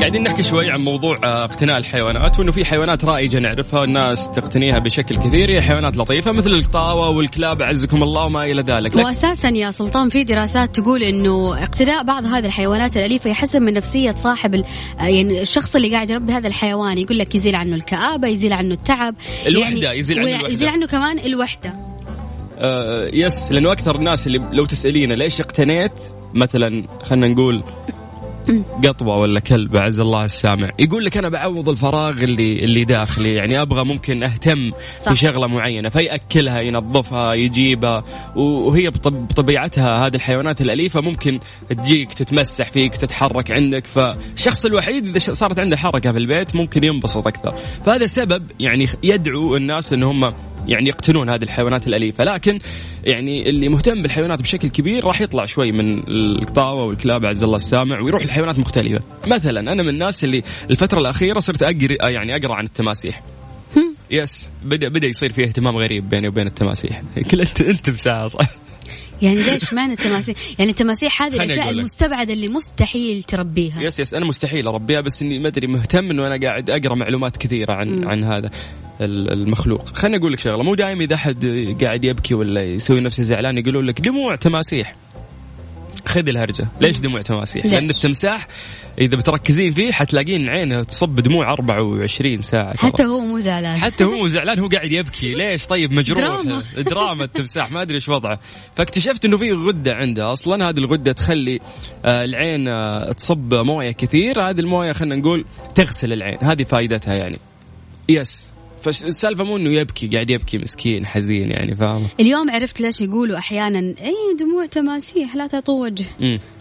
قاعدين نحكي شوي عن موضوع آه، اقتناء الحيوانات وإنه في حيوانات رائجة نعرفها والناس تقتنيها بشكل كثير هي حيوانات لطيفة مثل القطاوة والكلاب أعزكم الله وما إلى ذلك واساسا يا سلطان في دراسات تقول إنه اقتناء بعض هذه الحيوانات الأليفة يحسن من نفسية صاحب ال- يعني الشخص اللي قاعد يربي هذا الحيوان يقول لك يزيل عنه الكآبة يزيل عنه التعب الوحدة، يعني يزيل عنه الوحدة. يزيل عنه كمان الوحدة آه يس لأنه أكثر الناس اللي لو تسألينا ليش اقتنيت مثلا خلينا نقول قطوه ولا كلب اعز الله السامع يقول لك أنا بعوض الفراغ اللي اللي داخلي يعني أبغى ممكن أهتم صح. بشغله معينة فيأكلها ينظفها يجيبها وهي بطب- بطبيعتها هذه الحيوانات الأليفة ممكن تجيك تتمسح فيك تتحرك عندك فالشخص الوحيد إذا صارت عنده حركة في البيت ممكن ينبسط أكثر فهذا سبب يعني يدعو الناس إن هم يعني يقتنون هذه الحيوانات الأليفة. لكن يعني اللي مهتم بالحيوانات بشكل كبير راح يطلع شوي من القطاوة والكلاب عز الله السامع ويروح لحيوانات مختلفة. مثلا أنا من الناس اللي الفترة الأخيرة صرت أقرأ يعني أقرأ عن التماسيح. يس بدا بدأ يصير فيه اهتمام غريب بيني وبين التماسيح. كل انت أنت بساعة صح. يعني ليش معنى التماسيح يعني التماسيح هذه الأشياء. المستبعدة اللي مستحيل تربيها yes yes أنا مستحيل أربيها بس إني ما أدري مهتم إنه أنا قاعد أقرأ معلومات كثيرة عن مم. عن هذا ال- المخلوق خليني أقول لك شغلة مو دائما إذا أحد قاعد يبكي ولا يسوي نفسه زعلان يقولون لك دموع تماسيح خذ الهرجة. ليش دموع تماسيح ليش؟ لأن التمساح إذا بتركزين فيه حتلاقين عينه تصب دموع 24 ساعة. حتى هو مو زعلان. حتى هو زعلان هو قاعد يبكي. ليش؟ طيب مجروح. دراما. دراما التمساح ما أدري إيش وضعه. فاكتشفت إنه في غدة عنده. أصلا هذه الغدة تخلي آه، العين آه، تصب موية كثير. هذه الموية خلينا نقول تغسل العين. هذه فائدتها يعني. يس. فالسالفة مو إنه يبكي قاعد يبكي مسكين حزين يعني فاهم؟ اليوم عرفت ليش يقولوا أحيانا أي دموع تماسيح لا تطو وجه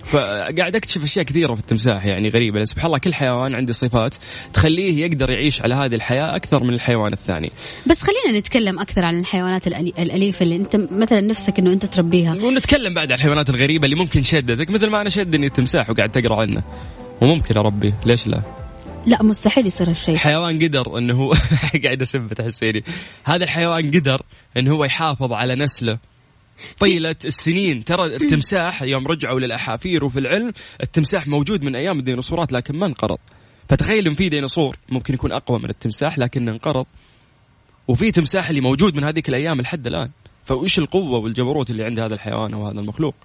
فقاعد أكتشف أشياء كثيرة في التمساح يعني غريبة سبحان الله كل حيوان عنده صفات تخليه يقدر يعيش على هذه الحياة أكثر من الحيوان الثاني. بس خلينا نتكلم أكثر عن الحيوانات الألي- الأليفة اللي أنت مثلا نفسك إنه أنت تربيها. ونتكلم بعد عن الحيوانات الغريبة اللي ممكن شدتك مثل ما أنا شدني التمساح وقاعد تقرأ عنه. وممكن أربيه ليش لا؟ لا مستحيل يصير هالشيء. حيوان قدر أنه هو قاعد أسب تحسيني. هذا الحيوان قدر أنه هو يحافظ على نسله. طيلة السنين. ترى التمساح يوم رجعوا للأحافير وفي العلم التمساح موجود من أيام الديناصورات لكن ما انقرض. فتخيل إن في ديناصور ممكن يكون أقوى من التمساح لكنه انقرض. وفي تمساح اللي موجود من هذيك الأيام لحد الآن. فوش القوة والجبروت اللي عند هذا الحيوان أو هذا المخلوق؟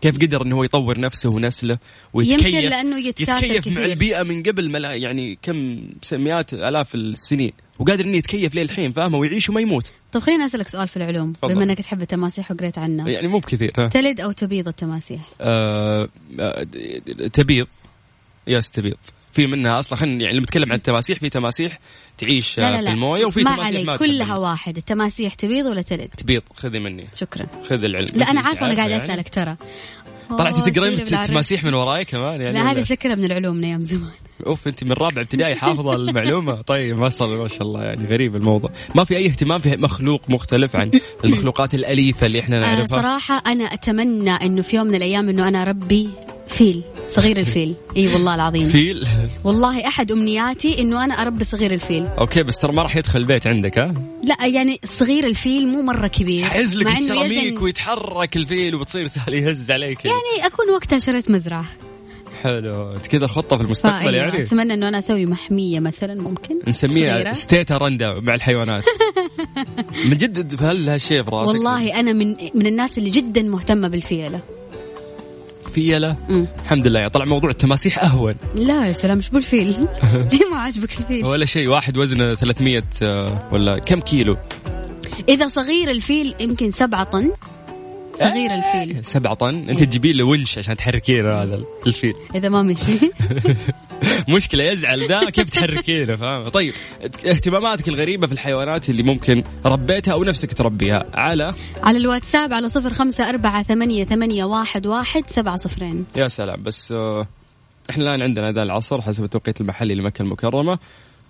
كيف قدر إنه هو يطور نفسه ونسله ويتكيف يمكن لأنه يتكاثر يتكيف مع كثير. البيئة من قبل ملا يعني كم مئات آلاف السنين. وقادر إنه يتكيف للحين فاهمه؟ ويعيش وما يموت. طب خليني أسألك سؤال في العلوم تفضل. بما إنك تحب التماسيح وقريت عنها يعني مو بكثير ها. تلد أو تبيض التماسيح؟ آه آه، تبيض. يس تبيض. في منها أصلا خلينا يعني لما نتكلم عن التماسيح في تماسيح تعيش لا لا في لا الموية وفي ما تماسيح ما عليك كلها. واحد. التماسيح تبيض ولا تلد؟ تبيض خذي مني. شكرا. خذ العلم. لا أنا عارفة أنا قاعد يعني؟ أسألك ترى. طلعتي تقرين. تماسيح من وراي كمان يعني لا؟ هذه فكرة من العلوم من أيام زمان. أوف أنت من رابع ابتدائي حافظة المعلومة. طيب ما صار ما شاء الله يعني غريب الموضوع. ما في أي اهتمام في مخلوق مختلف عن المخلوقات الأليفة اللي إحنا آه نعرفها؟ صراحة أنا أتمنى إنه في يوم من الأيام إنه أنا اربي فيل. صغير الفيل. إي والله العظيم. فيل؟ والله أحد أمنياتي إنه أنا أربي صغير الفيل. أوكي بس ترى ما راح يدخل البيت عندك ها؟ لا يعني صغير الفيل مو مرة كبير. حيزلق مع إنه السيراميك ويتحرك الفيل وبتصير سهل يهز عليك. يعني أكون وقتها شريت مزرعة. حلو. كذا الخطه في المستقبل يعني؟ أتمنى إنه أنا أسوي محمية مثلا ممكن؟ نسميها. ستيت رندا مع الحيوانات. من جد هل هالشيء في راسك؟ والله أنا من من الناس اللي جدا مهتمة بالفيلة. فيلة مم. الحمد لله طلع موضوع التماسيح أهون. لا يا سلام إيش بالفيل؟ ليه ما عاجبك الفيل؟ ولا شيء واحد وزنه 300 آه، ولا كم كيلو؟ إذا صغير الفيل يمكن سبعة طن. صغير الفيل. سبعة طن. أنت تجيبين له ونش عشان تحركينه هذا الفيل. إذا ما مشي. مشكلة يزعل ذا. كيف تحركينه فاهم؟ طيب اهتماماتك الغريبة في الحيوانات اللي ممكن ربيتها أو نفسك تربيها على؟ على الواتساب على صفر خمسة أربعة ثمانية, ثمانية واحد, واحد سبعة صفرين. يا سلام. بس آه، إحنا الآن عندنا أذان العصر حسب التوقيت المحلي لمكة المكرمة.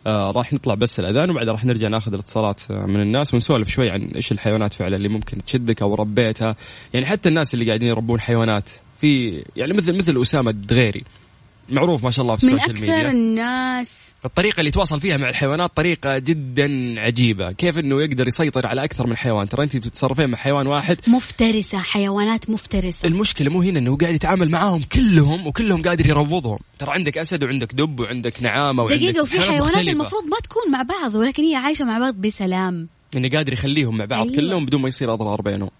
آه راح نطلع بس الأذان وبعدها راح نرجع ناخذ الاتصالات آه، من الناس ونسولف شوي عن إيش الحيوانات فعلا اللي ممكن تشدك أو ربيتها. يعني حتى الناس اللي قاعدين يربون حيوانات في يعني مثل مثل أسامة الدغيري معروف ما شاء الله في من السوشيال ميديا. الناس الطريقة اللي يتواصل فيها مع الحيوانات طريقة جدا عجيبة. كيف إنه يقدر يسيطر على أكثر من حيوان؟ ترى أنت تتصرفين مع حيوان واحد. مفترسة حيوانات مفترسة. المشكلة مو هنا إنه قاعد يتعامل معاهم كلهم وكلهم قادر يروضهم. ترى عندك أسد وعندك دب وعندك نعامة وعندك وفي حيوانات مختلفة. المفروض ما تكون مع بعض ولكن هي عايشة مع بعض بسلام. إنه قادر يخليهم مع بعض أيوة. كلهم بدون ما يصير أضرار بينهم.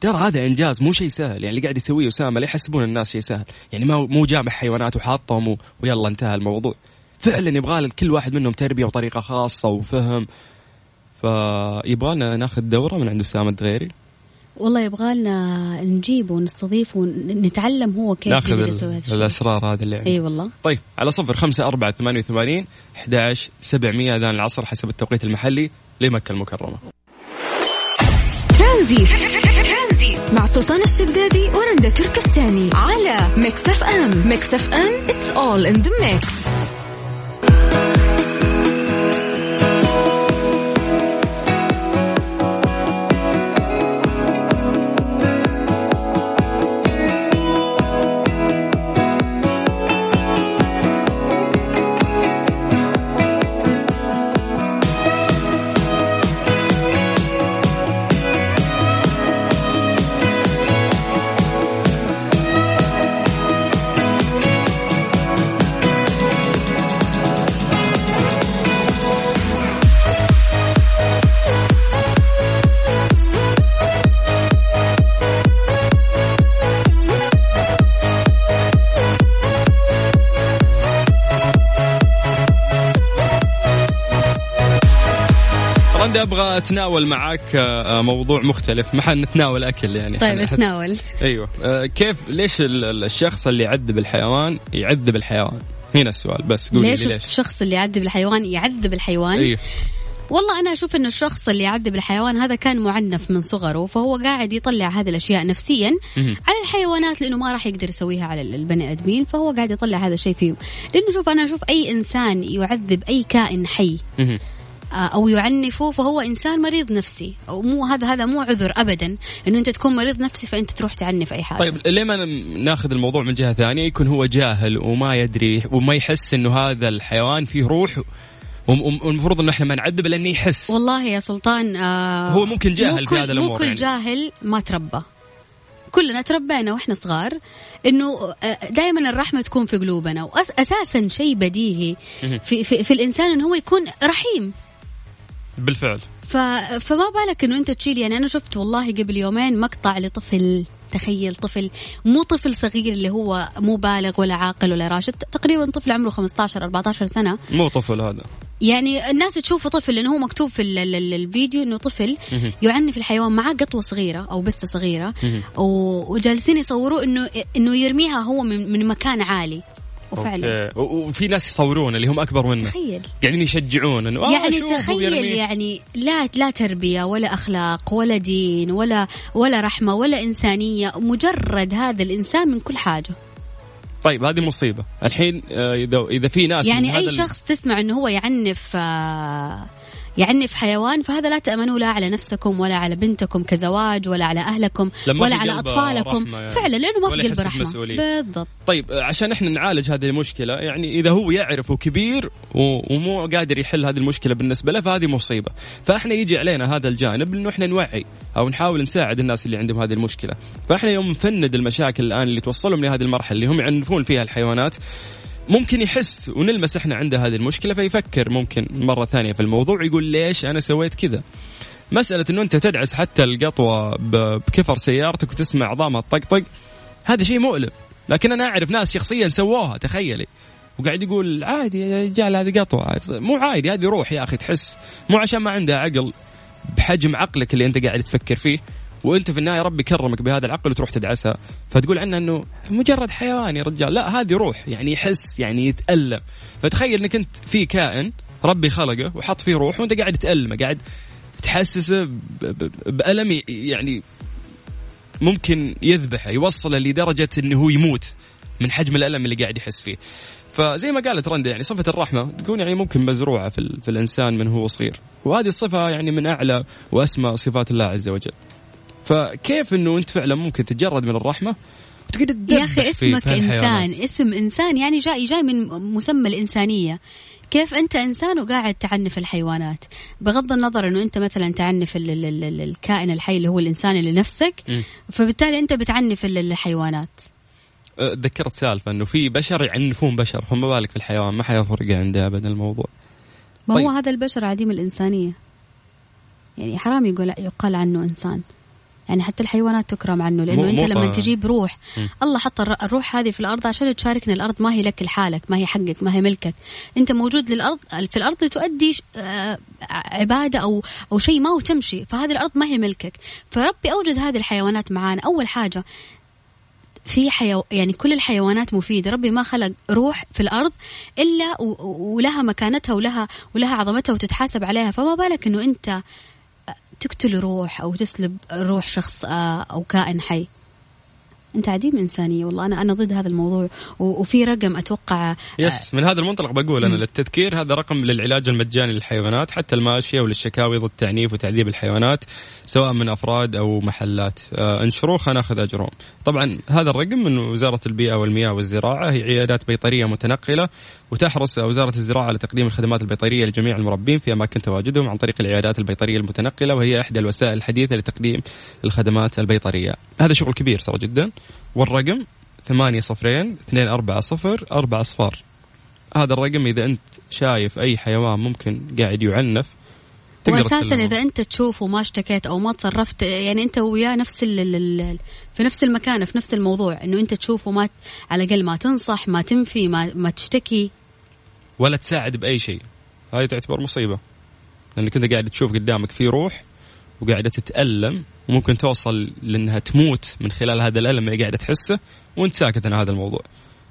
ترى هذا إنجاز مو شيء سهل. يعني اللي قاعد يسويه أسامة لا يحسبون الناس شيء سهل. يعني ما مو جامع حيوانات وحاطهم. ويلا انتهى الموضوع. فعلا يبغى كل واحد منهم تربية وطريقة خاصة وفهم. فيبغى ناخذ دورة من عند اسامه الدغيري والله يبغى لنا نجيب ونستضيف ونتعلم هو كيف ناخذ يقدر ال- يسوي هذا الشيء. الأسرار هذا اللي عنده إي والله. طيب على صفر خمسة أربعة ثمانية وثمانين أحد عشر سبعمية أذان العصر حسب التوقيت المحلي لمكة المكرمة. ترانزي مع سلطان الشدادي ورندا تركستاني على Mix FM. Mix FM it's all in the mix. رندا أبغى أتناول معك آه، موضوع مختلف. ما حنتناول أكل يعني. طيب اتناول. أيوه. آه، كيف ليش ال- ال- الشخص اللي يعذب الحيوان يعذب الحيوان؟ هنا السؤال بس قولي ليش لي ليش. الشخص اللي يعذب الحيوان يعذب الحيوان؟ أيوه. والله أنا أشوف إن الشخص اللي يعذب الحيوان هذا كان معنف من صغره فهو قاعد يطلع هذه الأشياء نفسيا. على الحيوانات لأنه ما راح يقدر يسويها على البني آدمين فهو قاعد يطلع هذا الشيء فيهم. لأنه شوف أنا أشوف أي إنسان يعذب أي كائن حي. آه، أو يعنفه فهو إنسان مريض نفسي. أو مو هذا هذا مو عذر ابدا. إنه أنت تكون مريض نفسي فأنت تروح تعنف أي حاجة. طيب ليه ما ناخذ الموضوع من جهة ثانية؟ يكون هو جاهل وما يدري وما يحس إنه هذا الحيوان فيه روح والمفروض إنه إحنا ما نعذبه لأنه يحس. والله يا سلطان آه هو ممكن جاهل في هذا الأمور مو كل يعني. جاهل ما تربى. كلنا تربينا وإحنا صغار إنه دائما الرحمة تكون في قلوبنا. واساسا شيء بديهي. في, في, في الإنسان انه هو يكون رحيم. بالفعل. ف فما بالك إنه أنت تشيل يعني أنا شفت والله قبل يومين مقطع لطفل تخيل طفل مو طفل صغير اللي هو مو بالغ ولا عاقل ولا راشد تقريبا طفل عمره 15 14 سنة. مو طفل هذا. يعني الناس تشوفه طفل لأنه هو مكتوب في ال- ال- ال- الفيديو إنه طفل. يعنف الحيوان معاه قطوة صغيرة أو بستة صغيرة وجالسين يصوروه انه إنه يرميها هو من, من مكان عالي. وفعلا. أوكي. وفي ناس يصورون اللي هم أكبر منه. تخيل. قاعدين يشجعون إنه آه يعني تخيل. يعني لا لا تربية ولا أخلاق ولا دين ولا ولا رحمة ولا إنسانية مجرد هذا الإنسان من كل حاجة. طيب هذه مصيبة. الحين آه، إذا إذا في ناس يعني أي شخص تسمع إنه هو يعنف آه، يعنف حيوان فهذا لا تأمنوا لا على نفسكم ولا على بنتكم كزواج ولا على أهلكم ولا على أطفالكم. يعني. فعلا لأنه ما في قلب رحمة. بالضبط. طيب عشان إحنا نعالج هذه المشكلة يعني إذا هو يعرف وكبير ومو قادر يحل هذه المشكلة بالنسبة له فهذه مصيبة. فإحنا يجي علينا هذا الجانب إنه إحنا نوعي أو نحاول نساعد الناس اللي عندهم هذه المشكلة. فإحنا يوم نفند المشاكل الآن اللي توصلهم لهذه المرحلة اللي هم يعنفون فيها الحيوانات ممكن يحس ونلمس إحنا عنده هذه المشكلة فيفكر ممكن مرة ثانية في الموضوع ويقول ليش أنا سويت كذا. مسألة إنه أنت تدعس حتى القطوة بكفر سيارتك وتسمع عظامها تطقطق هذا شيء مؤلم. لكن أنا أعرف ناس شخصيا سووها تخيلي. وقاعد يقول عادي يا رجال هذه قطوة. مو عادي هذه روح يا أخي تحس مو عشان ما عندها عقل بحجم عقلك اللي أنت قاعد تفكر فيه. وانت في النهاية ربي كرمك بهذا العقل وتروح تدعسها فتقول عنها إنه مجرد حيوان يا رجال. لا هذه روح يعني يحس يعني يتألم. فتخيل إنك أنت في كائن ربي خلقه وحط فيه روح وأنت قاعد تألمه قاعد تحسسه ب- ب- بألم ي- يعني ممكن يذبحه يوصله لدرجة إنه هو يموت من حجم الألم اللي قاعد يحس فيه. فزي ما قالت رندا يعني صفة الرحمة تكون يعني ممكن مزروعة في, في الإنسان من هو صغير. وهذه الصفة يعني من أعلى وأسمى صفات الله عز وجل. فكيف أنه أنت فعلا ممكن تتجرد من الرحمة؟ يا أخي اسمك إنسان اسم إنسان يعني جاي جاي من مسمى الإنسانية. كيف أنت إنسان وقاعد تعنف الحيوانات؟ بغض النظر إنه أنت مثلا تعنف ال ال ال الكائن الحي اللي هو الإنسان اللي نفسك فبالتالي أنت بتعنف الحيوانات. أه، تذكرت سالفة إنه في بشر يعنفون بشر فما بالك في الحيوان ما حيفرق عنده ابدا الموضوع. ما طيب. هو هذا البشر عديم الإنسانية. يعني حرام يقول يقال عنه إنسان. يعني حتى الحيوانات تكرم عنه لأنه أنت لما تجيب روح. الله حط الروح هذه في الأرض عشان تشاركنا الأرض ما هي لك لحالك ما هي حقك ما هي ملكك. أنت موجود للأرض في الأرض لتؤدي آه، عبادة أو أو شيء ما هو تمشي فهذه الأرض ما هي ملكك. فربي أوجد هذه الحيوانات معانا. أول حاجة في حيو... يعني كل الحيوانات مفيدة. ربي ما خلق روح في الأرض إلا ولها مكانتها ولها ولها عظمتها وتتحاسب عليها. فما بالك إنه أنت تقتل روح أو تسلب روح شخص آه، أو كائن حي. أنت عديم إنسانية والله. أنا أنا ضد هذا الموضوع. وفي رقم أتوقع آه، يس من هذا المنطلق بقول أنا للتذكير هذا رقم للعلاج المجاني للحيوانات حتى الماشية وللشكاوي ضد تعنيف وتعذيب الحيوانات سواء من أفراد أو محلات. آه انشروه خلينا ناخذ أجرهم. طبعا هذا الرقم من وزارة البيئة والمياه والزراعة هي عيادات بيطرية متنقلة. وتحرص وزارة الزراعة على تقديم الخدمات البيطرية لجميع المربين في أماكن تواجدهم عن طريق العيادات البيطرية المتنقلة وهي إحدى الوسائل الحديثة لتقديم الخدمات البيطرية. هذا شغل كبير ترى جدا. والرقم ثمانية صفرين اثنين أربعة صفر أربعة أصفار هذا الرقم إذا أنت شايف أي حيوان ممكن قاعد يعنف واساسا إذا أنت تشوف وما اشتكيت أو ما تصرفت يعني أنت وياه نفس ال في نفس المكان في نفس الموضوع إنه أنت تشوف وما على الأقل ما تنصح ما تنفي ما ما تشتكي. ولا تساعد بأي شيء. هاي تعتبر مصيبة. لانك انت قاعد تشوف قدامك في روح وقاعده تتألم وممكن توصل لأنها تموت من خلال هذا الألم اللي قاعدة تحسه وأنت ساكت عن هذا الموضوع.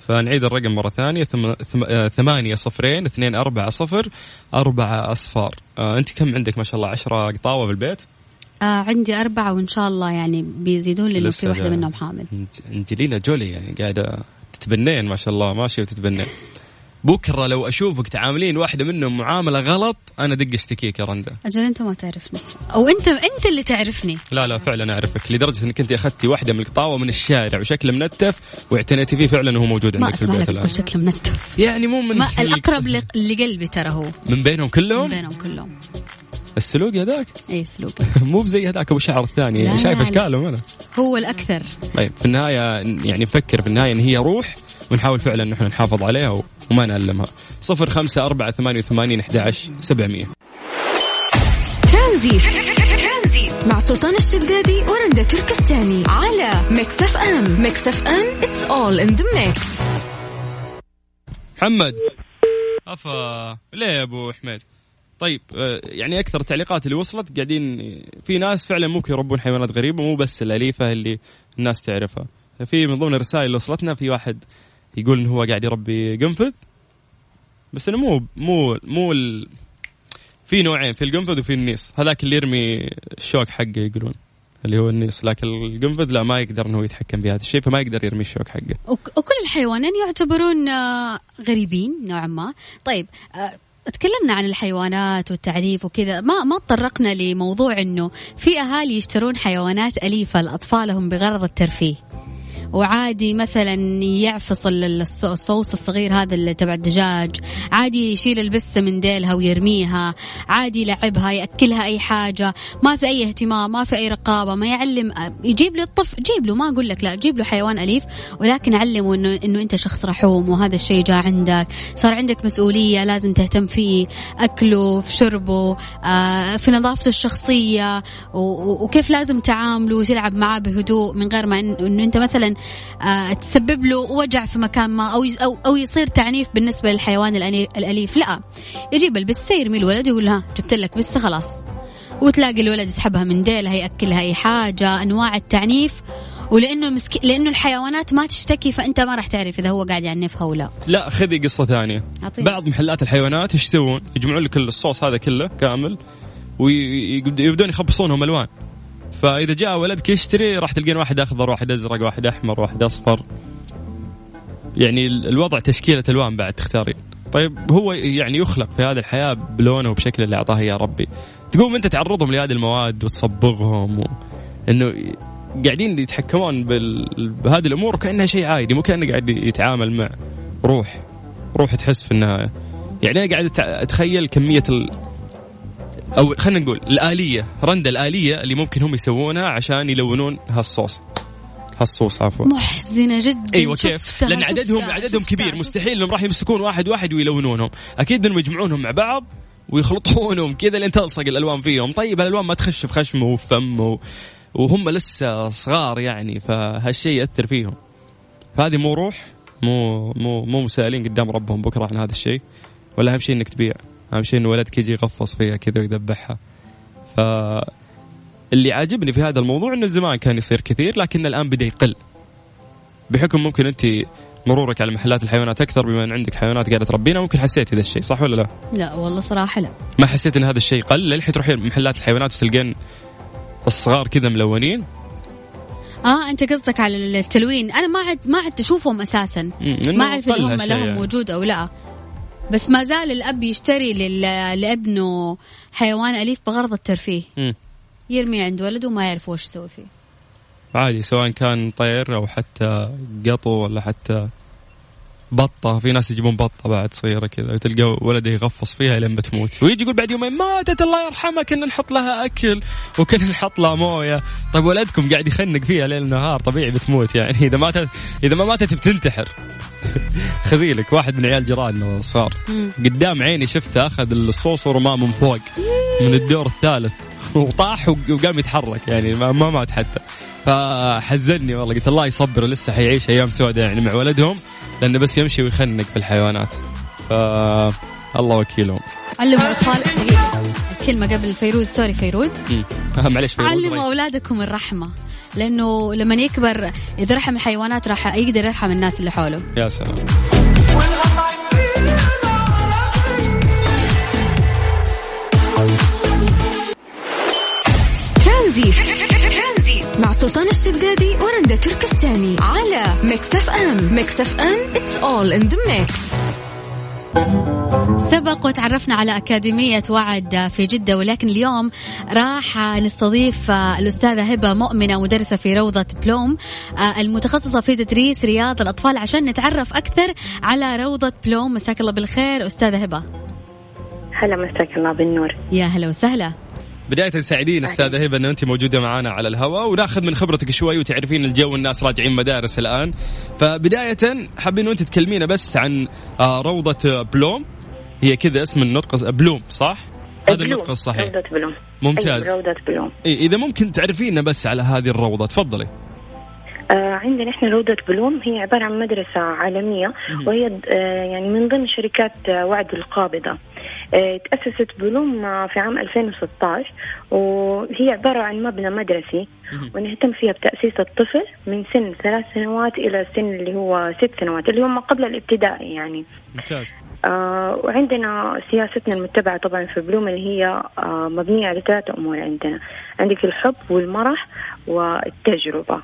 فنعيد الرقم مرة ثانية. ثم... ثم... آه، ثمانية صفرين اثنين أربعة صفر أربعة أصفار. آه أنت كم عندك ما شاء الله؟ عشرة قطاوة بالبيت؟ آه عندي أربعة وإن شاء الله يعني بيزيدون لأنه في واحدة منهم حامل. إنجلينا جولي يعني قاعدة تتبنين ما شاء الله. ماشية وتتبنين. بكرة لو أشوفك تعاملين واحدة منهم معاملة غلط أنا دق اشتكيك يا رندا. أجل أنت ما تعرفني. أو انت أنت اللي تعرفني. لا لا فعلا أعرفك لدرجة إنك أنت أخذتي واحدة من القطاوة من الشارع وشكله منتف واعتنيتي فيه فعلا وهو موجود عندك في البيت الآن. شكله منتف. يعني مو من ما الأقرب لقلبي ترى هو. من بينهم كلهم؟ من بينهم كلهم. السلوك هذاك؟ اي السلوك مو بزي هذاك أبو شعر الثاني. شايف أشكالهم أنا؟ هو الأكثر. طيب في النهاية يعني نفكر في النهاية إن هي روح ونحاول فعلا إن إحنا نحافظ عليها وما نألمها صفر خمسة أربعة ثمانية وثمانين أحد عشر سبعمية مع سلطان الشدادي ورندا تركستاني على Mix FM. Mix FM it's all in the mix. محمد. أفا. ليه يا أبو حميد؟ طيب آه، يعني أكثر التعليقات اللي وصلت قاعدين في ناس فعلا ممكن يربون حيوانات غريبة مو بس الأليفة اللي الناس تعرفها. في من ضمن الرسائل اللي وصلتنا في واحد يقول انه هو قاعد يربي قنفذ. بس إنه مو مو مو ال... في نوعين في القنفذ وفي النيس. هذاك اللي يرمي الشوك حقه يقولون. اللي هو النيس. لكن القنفذ لا ما يقدر إنه يتحكم في هذا الشيء فما يقدر يرمي الشوك حقه. وكل الحيوانين يعتبرون آه، غريبين نوعا ما. طيب آه، تكلمنا عن الحيوانات والتعريف وكذا. ما ما تطرقنا لموضوع إنه في أهالي يشترون حيوانات أليفة لأطفالهم بغرض الترفيه. وعادي مثلا يعفص الصوص الصغير هذا اللي تبع الدجاج عادي يشيل البسة من ديلها ويرميها عادي يلعبها يأكلها أي حاجة ما في أي اهتمام ما في أي رقابة ما يعلم يجيب له الطفل جيب له ما أقول لك لا جيب له حيوان أليف ولكن علمه إنه إنه أنت شخص رحوم وهذا الشيء جاء عندك صار عندك مسؤولية لازم تهتم فيه أكله في شربه آه في نظافته الشخصية وكيف لازم تعامله وتلعب معاه بهدوء من غير ما إنه أنت مثلا تسبب له وجع في مكان ما أو أو أو يصير تعنيف بالنسبة للحيوان الأليف. لا يجيب البسه يرمي الولد يقول ها جبت لك بسه خلاص. وتلاقي الولد يسحبها من ديلها يأكلها أي حاجة أنواع التعنيف. ولأنه مسك... لأنه الحيوانات ما تشتكي فأنت ما راح تعرف إذا هو قاعد يعنفها ولا. لا خذي قصة ثانية. عطيب. بعض محلات الحيوانات إيش يسوون؟ يجمعون لك الصوص هذا كله كامل ويبدون يخبصونهم ألوان. فإذا جاء ولدك يشتري راح تلقين واحد أخضر واحد أزرق واحد أحمر واحد أصفر. يعني الوضع تشكيلة ألوان بعد تختارين. طيب هو يعني يخلق في هذه الحياة بلونه وبشكل اللي أعطاه يا ربي. تقوم أنت تعرضهم لهذه المواد وتصبغهم و... إنه قاعدين يتحكمون بهذه الأمور كانها شيء عادي مو كأنه قاعد يتعامل مع روح. روح تحس في النهاية. يعني أنا قاعد أتخيل كمية ال... أو خلينا نقول الآلية رنده الآلية اللي ممكن هم يسوونها عشان يلونون هالصوص. هالصوص عفوا. محزنة جدا أيوه كيف؟ لأن عددهم عددهم كبير. مستحيل إنهم راح يمسكون واحد واحد ويلونونهم. أكيد إنهم يجمعونهم مع بعض ويخلطونهم كذا لين تلصق الألوان فيهم. طيب الألوان ما تخش في خشمه وفمه وهم لسه صغار يعني فهالشيء يأثر فيهم. فهذه مو روح مو مو مو مسائلين قدام ربهم بكرة عن هذا الشيء ولا أهم شيء إنك تبيع. أهم شيء إن ولدك يجي يغفص فيها كذا ويذبحها. ف اللي عاجبني في هذا الموضوع إنه زمان كان يصير كثير لكن الآن بدأ يقل. بحكم ممكن أنت مرورك على محلات الحيوانات أكثر بما إن عندك حيوانات قاعدة تربينا ممكن حسيت هذا الشيء صح ولا لا؟ لا والله صراحة لا. ما حسيت إن هذا الشيء قل؟ للحين تروحين محلات الحيوانات وتلقين الصغار كذا ملونين؟ آه أنت قصدك على التلوين. أنا ما عد ما عد أشوفهم أساسا. ما أعرف اذا هم لهم يعني. وجود أو لا. بس ما زال الأب يشتري لابنه حيوان أليف بغرض الترفيه. يرمي عند ولده وما يعرف وش يسوي فيه. عادي سواء كان طير أو حتى قطو ولا حتى بطة في ناس يجيبون بطة بعد صغيرة كذا وتلقى ولده يغفص فيها لين بتموت ويجي يقول بعد يومين ماتت الله يرحمها كنا نحط لها أكل وكنا نحط لها موية. طيب ولدكم قاعد يخنق فيها ليل نهار طبيعي بتموت يعني إذا ماتت إذا ما ماتت بتنتحر. خذيلك واحد من عيال جيراننا صار. قدام عيني شفته أخذ الصوص ورماه من فوق من الدور الثالث وطاح وقام يتحرك يعني ما مات حتى. فحزني والله قلت الله يصبر لسه حيعيش أيام سوداء يعني مع ولدهم لأنه بس يمشي ويخنق في الحيوانات. ف الله وكيلهم. علموا اطفال دقيقه الكلمة قبل فيروز sorry فيروز. معلش فيروز علموا أولادكم الرحمة لأنه لما يكبر إذا رحم الحيوانات راح يقدر يرحم الناس اللي حوله. يا سلام. ترانزي مع سلطان الشدادي ورندا تركستاني على Mix FM Mix FM it's all in the mix سبق وتعرفنا على أكاديمية وعد في جدة ولكن اليوم راح نستضيف الأستاذة هبة مؤمنة مدرسة في روضة بلوم المتخصصة في تدريس رياض الأطفال عشان نتعرف أكثر على روضة بلوم. مساك الله بالخير أستاذة هبة. هلا مساك الله بالنور. يا هلا وسهلا. بداية سعيدين أستاذة هبة ان أنت موجودة معنا على الهواء وناخذ من خبرتك شوي وتعرفين الجو الناس راجعين مدارس الآن. فبداية حابين أنت تكلمينا بس عن آه، روضة بلوم. هي كذا اسم النطق بلوم صح؟ هذا النطق الصحيح. روضة بلوم. ممتاز. أيوة روضة بلوم. إيه إذا ممكن تعرفينا بس على هذه الروضة تفضلي. آه عندنا إحنا روضة بلوم هي عبارة عن مدرسة عالمية وهي آه يعني من ضمن شركات آه وعد القابضة. آه، تأسست بلوم في عام 2016 وهي عبارة عن مبنى مدرسي ونهتم فيها بتأسيس الطفل من سن ثلاث سنوات إلى سن اللي هو ست سنوات اللي هو ما قبل الابتدائي يعني. ممتاز. آه وعندنا سياستنا المتبعة طبعا في بلوم اللي هي آه مبنية على ثلاثة أمور عندنا عندك الحب والمرح والتجربة.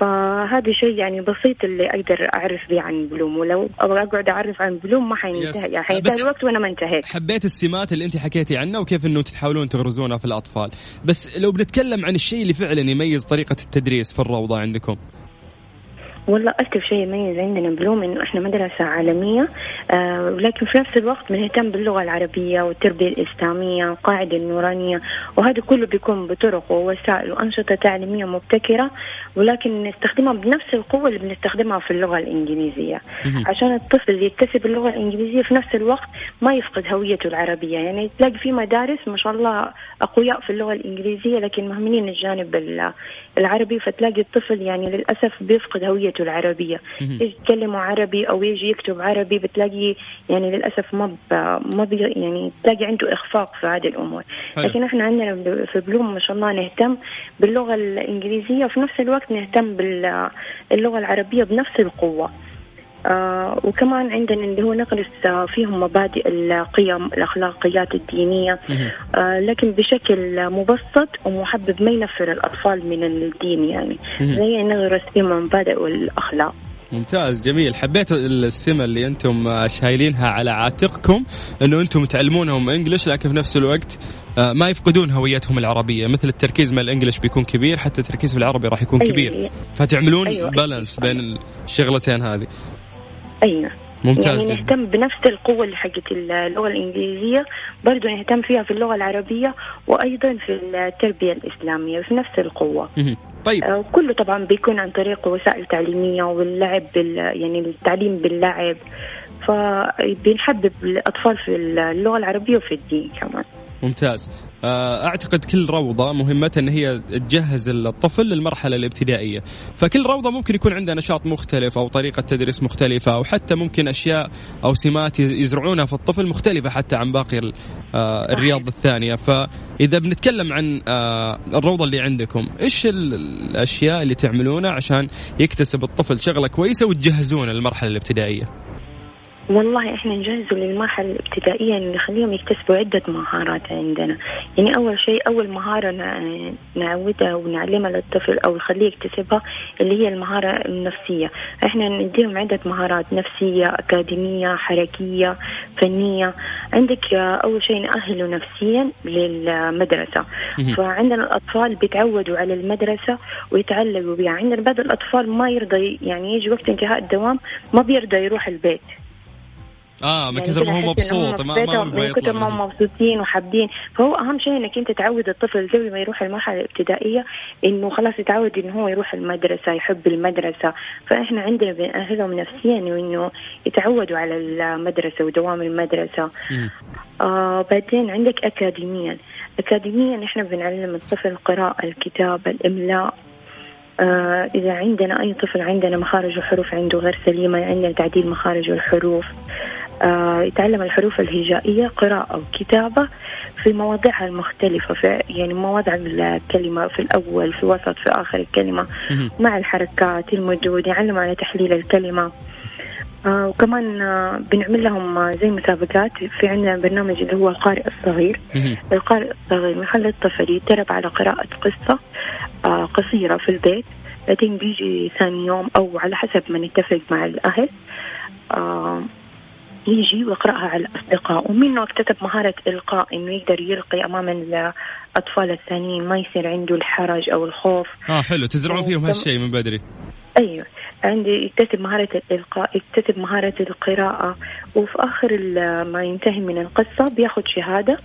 فهذا شيء يعني بسيط اللي أقدر أعرف به عن بلوم ولو أقعد أعرف عن بلوم ما حينتهي يعني حينتهي الوقت وأنا ما انتهيت. حبيت السمات اللي أنت حكيتي عنها وكيف إنه تحاولون تغرزونها في الأطفال. بس لو بنتكلم عن الشيء اللي فعلا يميز طريقة التدريس في الروضة عندكم. والله أكثر شيء يميز عندنا بلوم إنه إحنا مدرسة عالمية آه ولكن في نفس الوقت بنهتم باللغة العربية والتربية الإسلامية والقاعدة النورانية وهذا كله بيكون بطرق ووسائل وأنشطة تعليمية مبتكرة ولكن نستخدمها بنفس القوة اللي بنستخدمها في اللغة الإنجليزية. عشان الطفل يكتسب اللغة الإنجليزية في نفس الوقت ما يفقد هويته العربية. يعني تلاقي في مدارس ما شاء الله أقوياء في اللغة الإنجليزية لكن مهملين الجانب العربي فتلاقي الطفل يعني للأسف بيفقد هويته العربية. يجي يتكلموا عربي أو يجي يكتب عربي بتلاقي يعني للأسف ما ما بي يعني تلاقي عنده إخفاق في هذه الأمور. لكن إحنا عندنا في بلوم ما شاء الله نهتم باللغة الإنجليزية وفي نفس الوقت نهتم باللغة العربية بنفس القوة. وكمان عندنا اللي هو نغرس فيهم مبادئ القيم الأخلاقيات الدينية. آه لكن بشكل مبسط ومحبب ما ينفر الأطفال من الدين يعني. زي نغرس فيهم مبادئ والأخلاق. ممتاز جميل. حبيت السمة اللي أنتم شايلينها على عاتقكم إنه أنتم تعلمونهم انجلش لكن في نفس الوقت آه، ما يفقدون هويتهم العربية. مثل التركيز مع الإنجليش بيكون كبير حتى التركيز في العربي راح يكون أيوة كبير. فتعملون أيوة. بالانس بين الشغلتين هذه. أيوه ممتاز يعني. نهتم بنفس القوة اللي حقت اللغة الإنجليزية برضو نهتم فيها في اللغة العربية وأيضا في التربية الإسلامية في نفس القوة. طيب. آه، كله طبعا بيكون عن طريق وسائل تعليمية واللعب بال يعني التعليم باللعب. فبنحبب الأطفال في اللغة العربية وفي الدين كمان. ممتاز. آه، أعتقد كل روضة مهمتها إن هي تجهز الطفل للمرحلة الابتدائية. فكل روضة ممكن يكون عندها نشاط مختلف أو طريقة تدريس مختلفة أو حتى ممكن أشياء أو سمات يزرعونها في الطفل مختلفة حتى عن باقي آه، الرياض الثانية. فإذا بنتكلم عن آه، الروضة اللي عندكم إيش ال- الأشياء اللي تعملونها عشان يكتسب الطفل شغلة كويسة وتجهزونه للمرحلة الابتدائية؟ والله إحنا نجهزه للمرحلة الابتدائية يعني نخليهم يكتسبوا عدة مهارات عندنا. يعني أول شيء أول مهارة نع- نعودها ونعلمها للطفل أو نخليه يكتسبها اللي هي المهارة النفسية. إحنا نديهم عدة مهارات نفسية أكاديمية حركية فنية. عندك أول شيء نأهله نفسيا للمدرسة. مهم. فعندنا الأطفال بيتعودوا على المدرسة ويتعلقوا بها عندنا بعض الأطفال ما يرضى يعني يجي وقت انتهاء الدوام ما بيرضى يروح البيت. آه من يعني كثر ما هو مبسوط ما ما من كثر ما هم مبسوطين وحابين. فهو أهم شيء إنك أنت تعود الطفل قبل ما يروح المرحلة الابتدائية إنه خلاص يتعود إنه هو يروح المدرسة يحب المدرسة. فإحنا عندنا بنأهلهم نفسيا وانه يتعودوا على المدرسة ودوام المدرسة. آه بعدين عندك اكاديميا. اكاديميا إحنا بنعلم الطفل القراءه الكتابه الإملاء. آه إذا عندنا أي طفل عندنا مخارج الحروف عنده غير سليمة عندنا تعديل مخارج الحروف. يتعلم الحروف الهجائية قراءة وكتابة في مواضعها المختلفة في يعني مواضع الكلمة في الأول في الوسط في آخر الكلمة. مع الحركات المدود يعلم على تحليل الكلمة آه وكمان آه بنعمل لهم آه، زي مسابقات في عندنا برنامج اللي هو القارئ الصغير. القارئ الصغير نخلي الطفل يتدرب على قراءة قصة آه، قصيرة في البيت بعدين بيجي ثاني يوم أو على حسب ما نتفق مع الأهل آه، يجي ويقرأها على الأصدقاء. ومنه اكتسب مهارة إلقاء إنه يقدر يلقي أمام الأطفال الثانيين ما يصير عنده الحرج أو الخوف. آه حلو. تزرعون فيهم هالشيء من بدري. أيوه. عندي يكتسب مهارة الإلقاء يكتسب مهارة القراءة وفي آخر ما ينتهي من القصة بياخذ شهادة.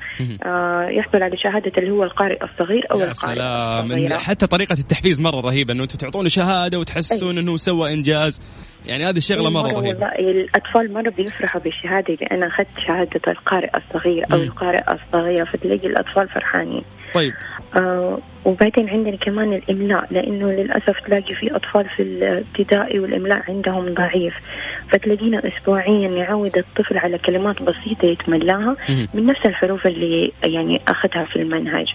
آه يحصل على شهادة اللي هو القارئ الصغير أو يا القارئ سلام. الصغيرة. حتى طريقة التحفيز مرة رهيبة إنه أنتم تعطونه شهادة وتحسسون إنه سوى إنجاز. يعني هذه الشغلة مرة رهيبة. والله. الأطفال مرة بيفرحوا بالشهادة إذا أنا أخذت شهادة القارئ الصغير أو مم. القارئة الصغيرة فتلاقي الأطفال فرحانين. طيب. آه وبعدين عندنا كمان الإملاء لأنه للأسف تلاقي في أطفال في الابتدائي والإملاء عندهم ضعيف فتلاقينا أسبوعيا نعود الطفل على كلمات بسيطة يتملاها. من نفس الحروف اللي يعني أخذها في المنهج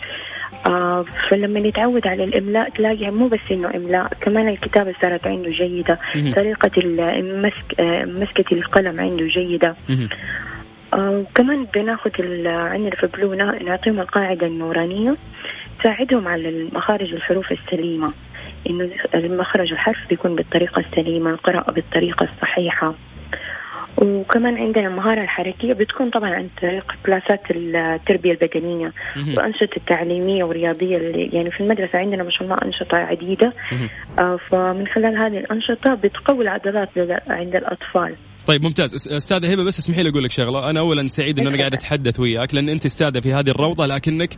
آه فلما يتعود على الإملاء تلاقي مو بس إنه إملاء كمان الكتابة صارت عنده جيدة مهم. طريقة المسك آه مسكة القلم عنده جيدة مهم. آه وكمان بناخذ عندنا في بلو نا- نعطيهم القاعدة النورانية تساعدهم على مخارج الحروف السليمة. إنه المخرج الحرف بيكون بالطريقة السليمة القراءة بالطريقة الصحيحة. وكمان عندنا المهارة الحركية بتكون طبعا عن طريق كلاسات التربية البدنية. وأنشطة التعليمية والرياضية اللي يعني في المدرسة عندنا ما شاء الله أنشطة عديدة. آه فمن خلال هذه الأنشطة بتقوي العضلات عند الأطفال. طيب ممتاز. أستاذة هبة بس اسمحي لي أقول لك شغلة. أنا اولا سعيد ان أنا قاعد أتحدث وياك لأن أنت أستاذة في هذه الروضة لكنك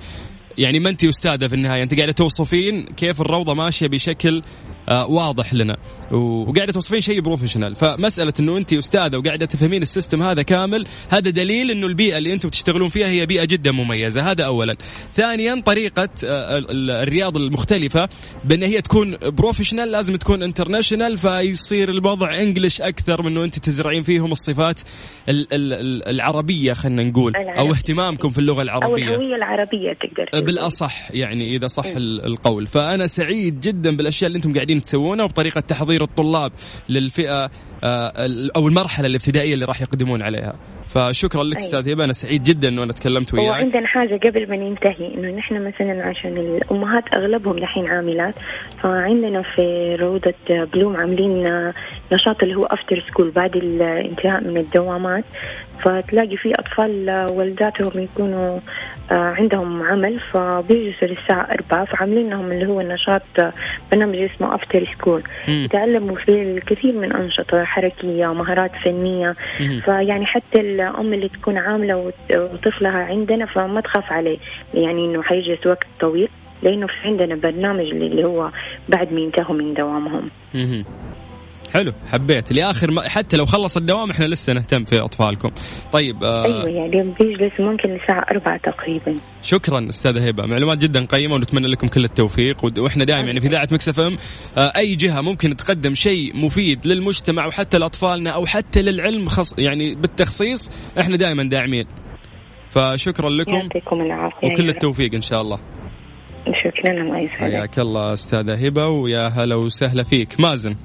يعني ما انت أستاذة في النهاية؟ أنت قاعدة توصفين كيف الروضة ماشية بشكل واضح لنا. وقاعدة توصفين شيء professional فمسألة إنه أنت أستاذة وقاعدة تفهمين ال system هذا كامل هذا دليل إنه البيئة اللي أنتم تشتغلون فيها هي بيئة جدا مميزة. هذا اولا. ثانيا طريقة آه، ال- ال- الرياض المختلفة بأن هي تكون professional لازم تكون international فيصير الوضع English أكثر من إنه أنت تزرعين فيهم الصفات ال- ال- ال- العربية خلينا نقول أو. اهتمامكم في اللغة أو العربيه الهوية العربية تقدر تقول. بالأصح يعني إذا صح ال- القول. فأنا سعيد جدا بالأشياء اللي أنتم قاعدين تسوونها وبطريقة تحضير الطلاب للفئة آه، أو المرحلة الابتدائية اللي راح يقدمون عليها. فشكرا لك. أستاذ هبة. أنا سعيد جدا انه أنا تكلمت وياك. وعندنا حاجة قبل ما ننتهي إنه نحن مثلا عشان الأمهات أغلبهم دحين عاملات فعندنا في روضة Bloom عاملين نشاط اللي هو after school بعد الانتهاء من الدوامات. فتلاقي في أطفال والداتهم يكونوا آه، عندهم عمل فبيجلسوا للساعة أربعة فعاملين لهم اللي هو النشاط آه، برنامج اسمه after school. يتعلموا فيه الكثير من أنشطة حركية مهارات فنية. فيعني حتى الأم اللي تكون عاملة وطفلها عندنا فما تخاف عليه يعني إنه حيجلس وقت طويل لأنه في عندنا برنامج اللي هو بعد ما ينتهوا من دوامهم مهم. حلو حبيت. لآخر ما حتى لو خلص الدوام إحنا لسه نهتم في أطفالكم. طيب آه أيوة يعني بيجلس ممكن للساعة أربعة تقريبا. شكرا أستاذة هبة. معلومات جدا قيمة ونتمنى لكم كل التوفيق. وإحنا دائما يعني في إذاعة Mix FM آه، أي جهة ممكن تقدم شيء مفيد للمجتمع وحتى لأطفالنا أو حتى للعلم خص يعني بالتخصيص إحنا دائما داعمين. فشكرا لكم يعطيكم العافية وكل. التوفيق إن شاء الله. شكرا الله يسعدك. حياك الله أستاذة هبة ويا هلا وسهلا فيك. مازن.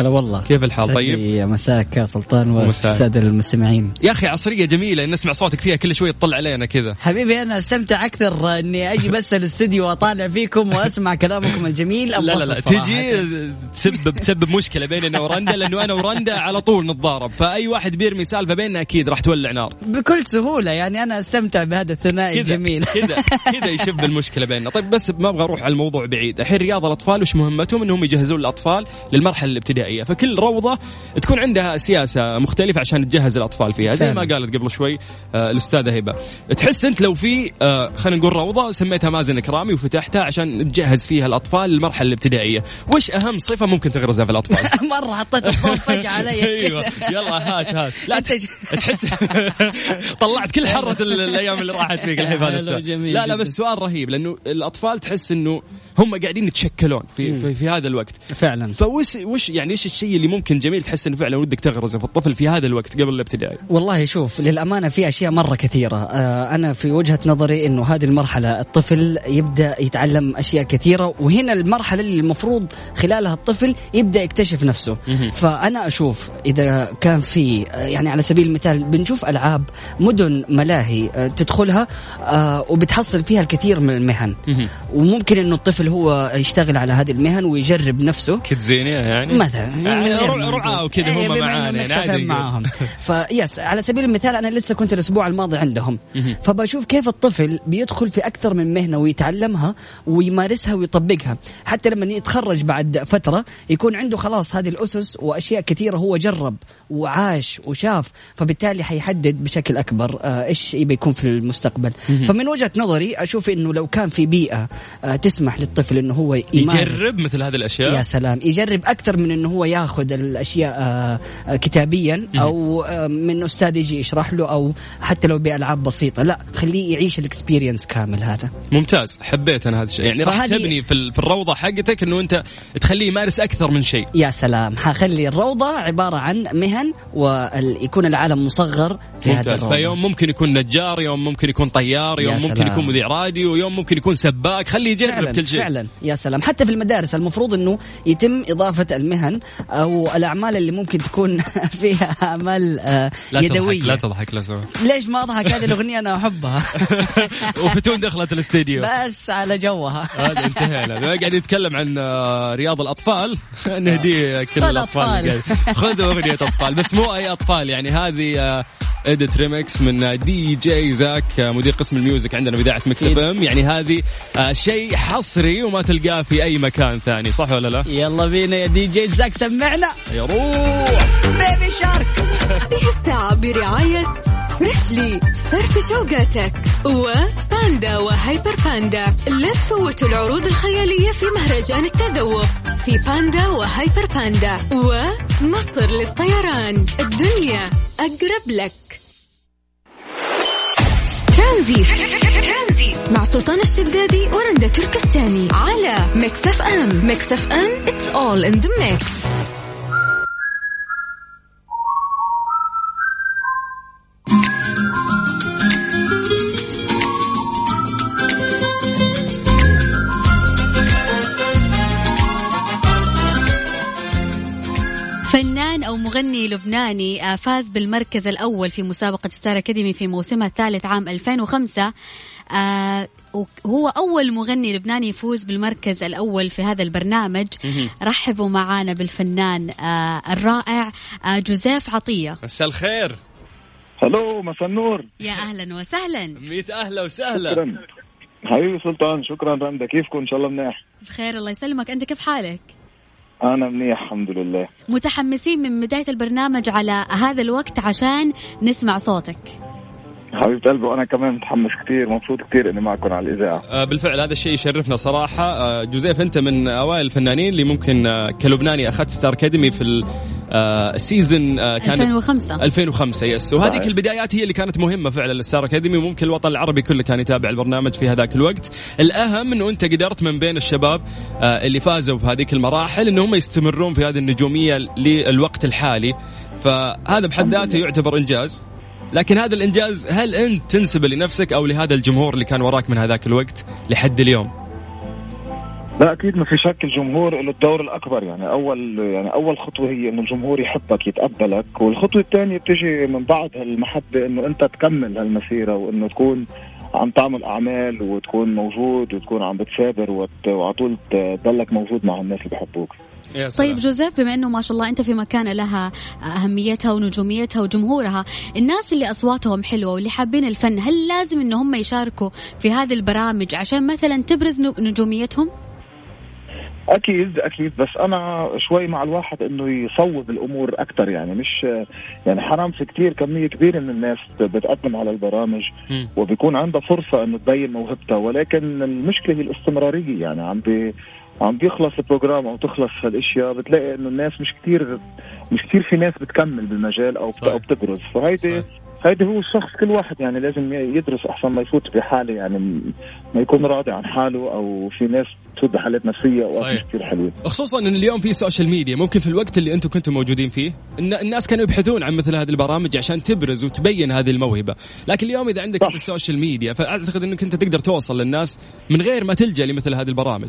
هلا والله. كيف الحال؟ طيب؟ مساك يا سلطان ومساك. والسادة المستمعين. يا أخي عصرية جميلة نسمع صوتك فيها كل شوي تطلع علينا كذا. حبيبي أنا أستمتع أكثر إني أجي بس الاستديو وأطالع فيكم وأسمع كلامكم الجميل. لا لا لا. تجي تسبب تسبب مشكلة بيننا ورندا لأنه أنا ورندا على طول نتضارب. فأي واحد بيرمي سالفة بيننا أكيد راح تولع نار. بكل سهولة يعني أنا أستمتع بهذا الثنائي الجميل. كذا كذا يشب المشكلة بيننا. طيب بس ما أبغى أروح على الموضوع بعيد. الحين رياض الأطفال وش مهمتهم؟ إنهم يجهزون الأطفال للمرحلة الابتدائية. فكل روضة تكون عندها سياسة مختلفة عشان تجهز الأطفال فيها. زي ما. قالت قبل شوي آه الأستاذة هبة. تحس أنت لو في آه خلينا نقول روضة سميتها مازن كرامي وفتحتها عشان تجهز فيها الأطفال للمرحلة الابتدائية. وش أهم صفة ممكن تغرزها في الأطفال؟ مرة حطيت الضوء فجأة علي. أيوه. يلا هات هات. لا تحس طلعت كل حرة ال- الأيام اللي راحت فيك الحين هذا السؤال. لا لا. بس سؤال رهيب لأنه الأطفال تحس إنه هم قاعدين يتشكلون في في, في هذا الوقت. فعلا. فوش وش يعني إيش الشيء اللي ممكن جميل تحس إنه فعلا ودك تغرزه في الطفل في هذا الوقت قبل الابتدائي؟ والله شوف للأمانة في أشياء مرة كثيرة. آه، أنا في وجهة نظري أنه هذه المرحلة الطفل يبدأ يتعلم أشياء كثيرة وهنا المرحلة اللي المفروض خلالها الطفل يبدأ يكتشف نفسه. فأنا أشوف إذا كان في آه، يعني على سبيل المثال بنشوف ألعاب مدن ملاهي آه، تدخلها آه، وبتحصل فيها الكثير من المهن. وممكن أنه الطفل هو يشتغل على هذه المهن ويجرب نفسه. كتزينية يعني؟ مثلا يعني رع- رعاة وكذا إيه، هم معانا يعني معاهم. فيس على سبيل المثال أنا لسه كنت الأسبوع الماضي عندهم. فبشوف كيف الطفل بيدخل في أكثر من مهنة ويتعلمها ويمارسها ويطبقها. حتى لما يتخرج بعد فترة يكون عنده خلاص هذه الأسس وأشياء كثيرة هو جرب وعاش وشاف فبالتالي حيحدد بشكل أكبر آه، إيش يبي يكون في المستقبل. فمن وجهة نظري أشوف إنه لو كان في بيئة آه، تسمح للطفل إنه هو يمارس يجرب مثل هذه الأشياء؟ يا سلام. يجرب أكثر من إنه هو ياخذ الأشياء آه، آه، كتابيا أو آه، من أستاذ يجي يشرح له أو حتى لو بألعاب بسيطة. لا خليه يعيش الاكسبيرينس كامل هذا. ممتاز. حبيت أنا هذا الشيء. يعني راح تبني في ال- في الروضة حقتك إنه أنت تخليه يمارس أكثر من شيء. يا سلام. حخلي الروضة عبارة عن مهن ويكون العالم مصغر في هذا ممتاز. فيوم ممكن يكون نجار يوم ممكن يكون طيار يوم ممكن سلام. يكون مذيع راديو يوم ممكن يكون سباك. خليه يجرب كل شيء. فعلا. يا سلام. حتى في المدارس المفروض إنه يتم إضافة المهن أو الأعمال اللي ممكن تكون فيها أعمال آه، لا يدوية. تضحك لا تضحك. لا ليش ما أضحك؟ هذه الأغنية أنا أحبها. وفتون دخلت الاستديو. بس على جوها. هذا انتهينا قاعد يتكلم عن آه، رياض الأطفال. نهديه كل الأطفال خذوا أغنية أطفال بس مو أي أطفال يعني. هذه edit remix من DJ Zack آه، مدير قسم ال music عندنا باذاعه Mix FM يعني هذه آه، شيء حصري وما تلقاه في أي مكان ثاني صح ولا لا؟ يلا بينا يا DJ Zack سمعنا؟ يا روح! Baby Shark. هذه الساعة برعاية Freshly. فرفش أوقاتك. وباندا وهايبر باندا. لا تفوتوا العروض الخيالية في مهرجان التذوق. في باندا وهايبر باندا. ومصر للطيران. الدنيا أقرب لك. ترانزيت. سلطان الشدادي ورندا تركستاني على Mix FM Mix FM it's all in the mix. فنان أو مغني لبناني آه، فاز بالمركز الأول في مسابقة ستار أكاديمي في موسمها الثالث عام 2005 آه هو أول مغني لبناني يفوز بالمركز الأول في هذا البرنامج. رحبوا معانا بالفنان آه الرائع آه جوزيف عطية. مساء الخير. هلو مساء النور. يا أهلا وسهلا. ميت أهلا وسهلا. حبيبي سلطان شكرا. رندا كيفكم؟ إن شاء الله منيح. بخير الله يسلمك. أنت كيف حالك؟ أنا منيح الحمد لله. متحمسين من بداية البرنامج على هذا الوقت عشان نسمع صوتك. حبيبة قلبي وأنا كمان متحمس كثير مبسوط كثير إني معكم على الإذاعة. آه بالفعل هذا الشيء يشرفنا صراحة. آه جوزيف أنت من أوائل الفنانين اللي ممكن آه كلبناني أخذت Star Academy في ال season آه كانت 2005 2005 yes وهذيك البدايات هي اللي كانت مهمة فعلا لل Star Academy وممكن الوطن العربي كله كان يتابع البرنامج في هذاك الوقت. الأهم إنه أنت قدرت من بين الشباب آه اللي فازوا في هذيك المراحل إنه هم يستمرون في هذه النجومية للوقت الحالي. فهذا بحد ذاته يعتبر إنجاز. لكن هذا الإنجاز هل أنت تنسب لنفسك أو لهذا الجمهور اللي كان وراك من هذاك الوقت لحد اليوم؟ لا أكيد ما في شك الجمهور له الدور الأكبر يعني أول يعني أول خطوة هي إنه الجمهور يحبك يتقبلك والخطوة الثانية بتجي من بعد هالمحبة إنه أنت تكمل هالمسيرة وإنه تكون عم تعمل اعمال وتكون موجود وتكون عم بتثابر وعلى طول تضلك موجود مع الناس اللي بحبوك طيب جوزيف بما إنه ما شاء الله أنت في مكان لها أهميتها ونجوميتها وجمهورها، الناس اللي أصواتهم حلوة واللي حابين الفن، هل لازم ان هم يشاركوا في هذه البرامج عشان مثلا تبرز نجوميتهم؟ أكيد أكيد. بس أنا شوي مع الواحد إنه يصوب الأمور أكثر يعني. مش يعني حرام في كثير كمية كبيرة من الناس بتقدم على البرامج وبيكون عندها فرصة إنه تبين موهبتها. ولكن المشكلة هي الاستمرارية يعني. عم بي عم بيخلص ال program أو تخلص هالأشياء بتلاقي إنه الناس مش كثير مش كثير في ناس بتكمل بالمجال أو أو بتبرز. فهيدي هيدي هو الشخص كل واحد يعني لازم يدرس أحسن ما يفوت بحاله يعني ما يكون راضي عن حاله أو في ناس تفوت بحالات نفسيه اوقات كثير حلوة. خصوصا إن اليوم في social media ممكن في الوقت اللي أنتم كنتم موجودين فيه إن الناس كانوا يبحثون عن مثل هذه البرامج عشان تبرز وتبين هذه الموهبة. لكن اليوم إذا عندك صح. ال social media فأعتقد إنك أنت تقدر توصل للناس من غير ما تلجأ لمثل هذه البرامج.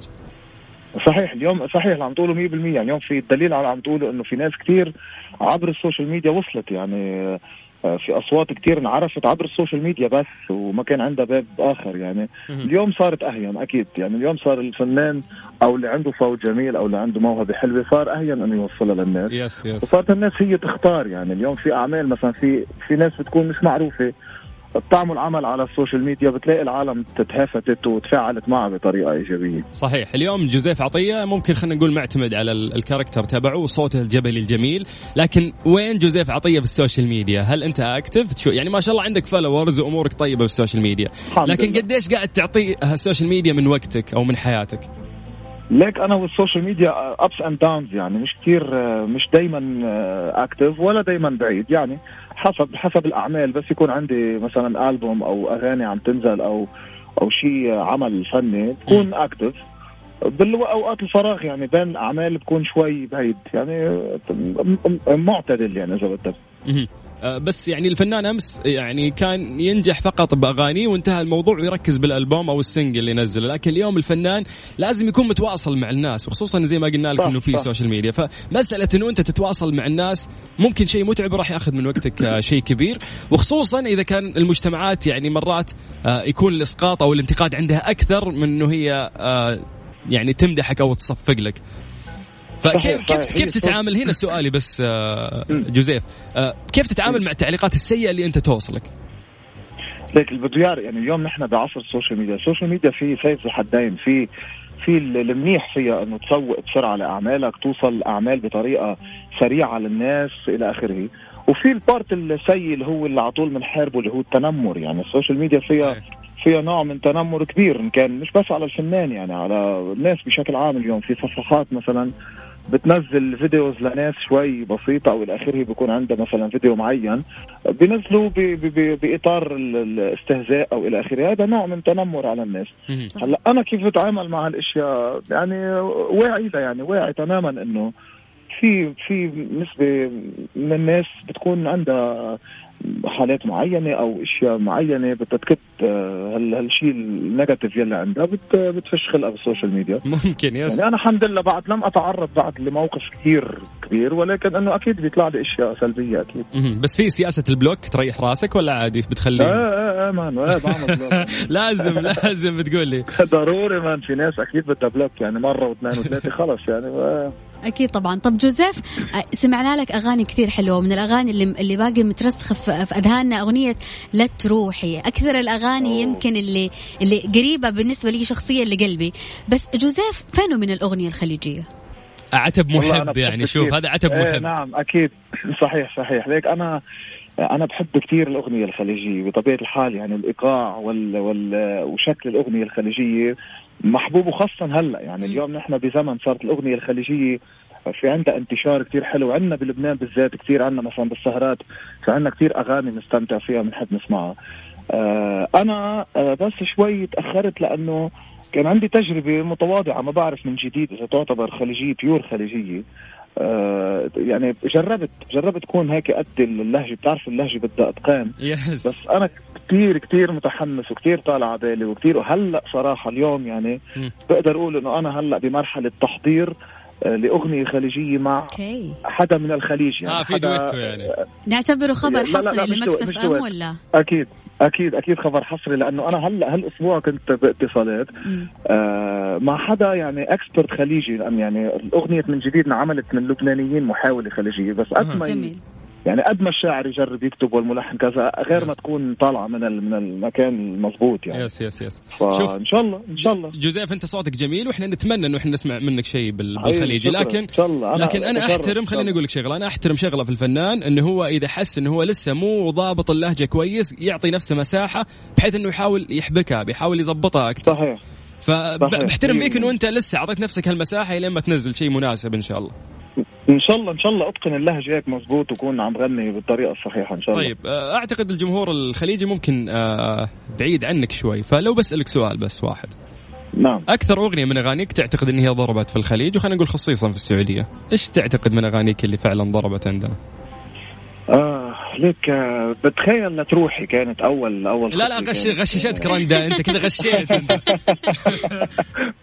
صحيح اليوم صحيح اللي عم تقوله 100% يعني اليوم في الدليل على عم تقوله إنه في ناس كثير عبر ال social media وصلت يعني. في أصوات كثير انعرفت عبر ال social media بس وما كان عندها باب آخر يعني. اليوم صارت أهين أكيد يعني. اليوم صار الفنان أو اللي عنده صوت جميل أو اللي عنده موهبة حلوة صار أهين انه يوصلها للناس. yes yes وصارت الناس هي تختار يعني. اليوم في أعمال مثلا في في ناس بتكون مش معروفة بتعمل عمل على ال social media بتلاقي العالم تهافتت وتفاعلت معها بطريقة إيجابية. صحيح. اليوم جوزيف عطية ممكن خلينا نقول معتمد على ال character تبعه وصوته الجبلي الجميل. لكن وين جوزيف عطية في ال social media؟ هل أنت active يعني ما شاء الله عندك followers وأمورك طيبة في ال social media لكن قديش قاعد تعطي ال social media من وقتك أو من حياتك؟ ليك أنا وال social media ups and downs يعني. مش كثير مش دائما active ولا دائما بعيد يعني. حسب حسب الأعمال بس يكون عندي مثلا ألبوم أو أغاني عم تنزل أو أو شيء عمل فني بكون active بالاوقات الفراغ يعني بين أعمال بكون شوي بعيد يعني معتدل يعني إذا بدك. بس يعني الفنان أمس يعني كان ينجح فقط بأغانيه وانتهى الموضوع ويركز بالألبوم أو ال single اللي نزله لكن اليوم الفنان لازم يكون متواصل مع الناس وخصوصا زي ما قلنا لك إنه في social media فمسألة إنه أنت تتواصل مع الناس ممكن شيء متعب راح يأخذ من وقتك آه، شيء كبير. وخصوصا إذا كان المجتمعات يعني مرات آه، يكون الإسقاط أو الانتقاد عندها أكثر من إنه هي يعني تمدحك أو تصفق لك. فكيف كيف كيف تتعامل؟ هنا سؤالي بس آه، جوزيف. آه، كيف تتعامل مع التعليقات السيئة اللي أنت توصلك؟ ليك البديار يعني اليوم نحن بعصر ال social media، ال social media في سيف الحدين في في المنيح فيها إنه تسوق بسرعة لأعمالك توصل أعمال بطريقة سريعة للناس إلى آخره. وفي ال part السيء اللي هو اللي على طول بنحاربه اللي هو التنمر. يعني ال social media فيها فيها نوع من تنمر كبير. إن كان مش بس على الفنان يعني على الناس بشكل عام اليوم. في صفحات مثلا بتنزل فيديوز لناس شوي بسيطة أو إلى آخره بيكون عندها مثلا فيديو معين بينزلوا بإطار الاستهزاء أو إلى آخره. هذا نوع من تنمر على الناس. هلأ أنا كيف بتعامل مع هالأشياء؟ يعني واعي يعني واعي تماما إنه في في نسبة من الناس بتكون عندها حالات معينة أو أشياء معينة بدها تكت آه، هال هالشيء ال negative يلي عندها بت بتفش خلقها بال social media ممكن yes يعني أنا الحمد لله بعد لم أتعرض بعد لموقف كثير كبير ولكن إنه أكيد بيطلع لي أشياء سلبية أكيد. بس في سياسة ال block تريح راسك ولا عادي بتخليه إيه إيه إيه man إيه بعمل block. لازم لازم بتقول لي ضروري man في ناس أكيد بدها block يعني مرة واثنين وثلاثة خلص يعني آه. أكيد طبعا. طب جوزيف سمعنا لك أغاني كثير حلوة. من الأغاني اللي اللي باقي مترسخة في في أذهاننا أغنية لا تروحي. أكثر الأغاني يمكن اللي اللي قريبة بالنسبة لي شخصيا لقلبي. بس جوزيف فينه من الأغنية الخليجية؟ عتب محب يعني شوف كثير. هذا عتب إيه محب. نعم أكيد. صحيح صحيح. ليك أنا أنا بحب كثير الأغنية الخليجية بطبيعة الحال يعني الإيقاع وال, وال وشكل الأغنية الخليجية محبوب وخاصة هلا. يعني اليوم نحن بزمن صارت الأغنية الخليجية في عندها انتشار كثير حلو. عندنا بلبنان بالذات كثير عندنا مثلا بالسهرات في عندنا كثير أغاني بنستمتع فيها بنحب نسمعها. آه أنا آه بس شوي تأخرت لأنه كان عندي تجربة متواضعة ما بعرف من جديد إذا تعتبر خليجية pure خليجية. آه يعني جربت جربت كون هيك قد اللهجه بتعرف اللهجة بدها أتقان. yes بس أنا كثير كثير متحمس وكثير طالع على بالي وكثير وهلأ صراحة اليوم يعني. بقدر أقول إنه أنا هلأ بمرحلة تحضير آه، لأغنية خليجية مع okay. حدا من الخليج يعني. آه في حدا- دويتو يعني. نعتبره خبر حصري ل Mix FM. ولا أكيد أكيد أكيد خبر حصري لأنه أنا هلا هالأسبوع كنت باتصالات. آه مع حدا يعني expert خليجي لأن يعني الأغنية من جديد انعملت من لبنانيين محاولة خليجية بس قد ما يعني قد ما الشاعر يجرب يكتب والملحن كذا غير ما تكون طالعة من من المكان المضبوط يعني yes yes yes فإن شاء الله إن شاء الله جوزيف أنت صوتك جميل وإحنا نتمنى إنه إحنا نسمع منك شيء بالخليجي. لكن إن شاء الله لكن أنا. أحترم إن خليني. أقول لك شغلة أنا أحترم شغلة في الفنان إنه هو إذا حس إنه هو لسه مو ضابط اللهجة كويس يعطي نفسه مساحة بحيث إنه يحاول يحبكها بيحاول يظبطها أكثر صحيح فبحترم. فيك إنه أنت لسه أعطيت نفسك هالمساحة لين ما تنزل شيء مناسب إن شاء الله إن شاء الله إن شاء الله أتقن اللهجه هيك مزبوط وكون عم غني بالطريقة الصحيحة إن شاء الله. طيب آه، أعتقد الجمهور الخليجي ممكن آه، بعيد عنك شوي. فلو بسألك سؤال بس واحد. نعم. أكثر أغنية من أغانيك تعتقد إن هي ضربت في الخليج؟ وخلينا نقول خصيصا في السعودية. إيش تعتقد من أغانيك اللي فعلا ضربت عندنا؟ آه ليك آه بتخيل لتروحي كانت اول أول لا لا غش. غششتك رندا أنت كذا غشيت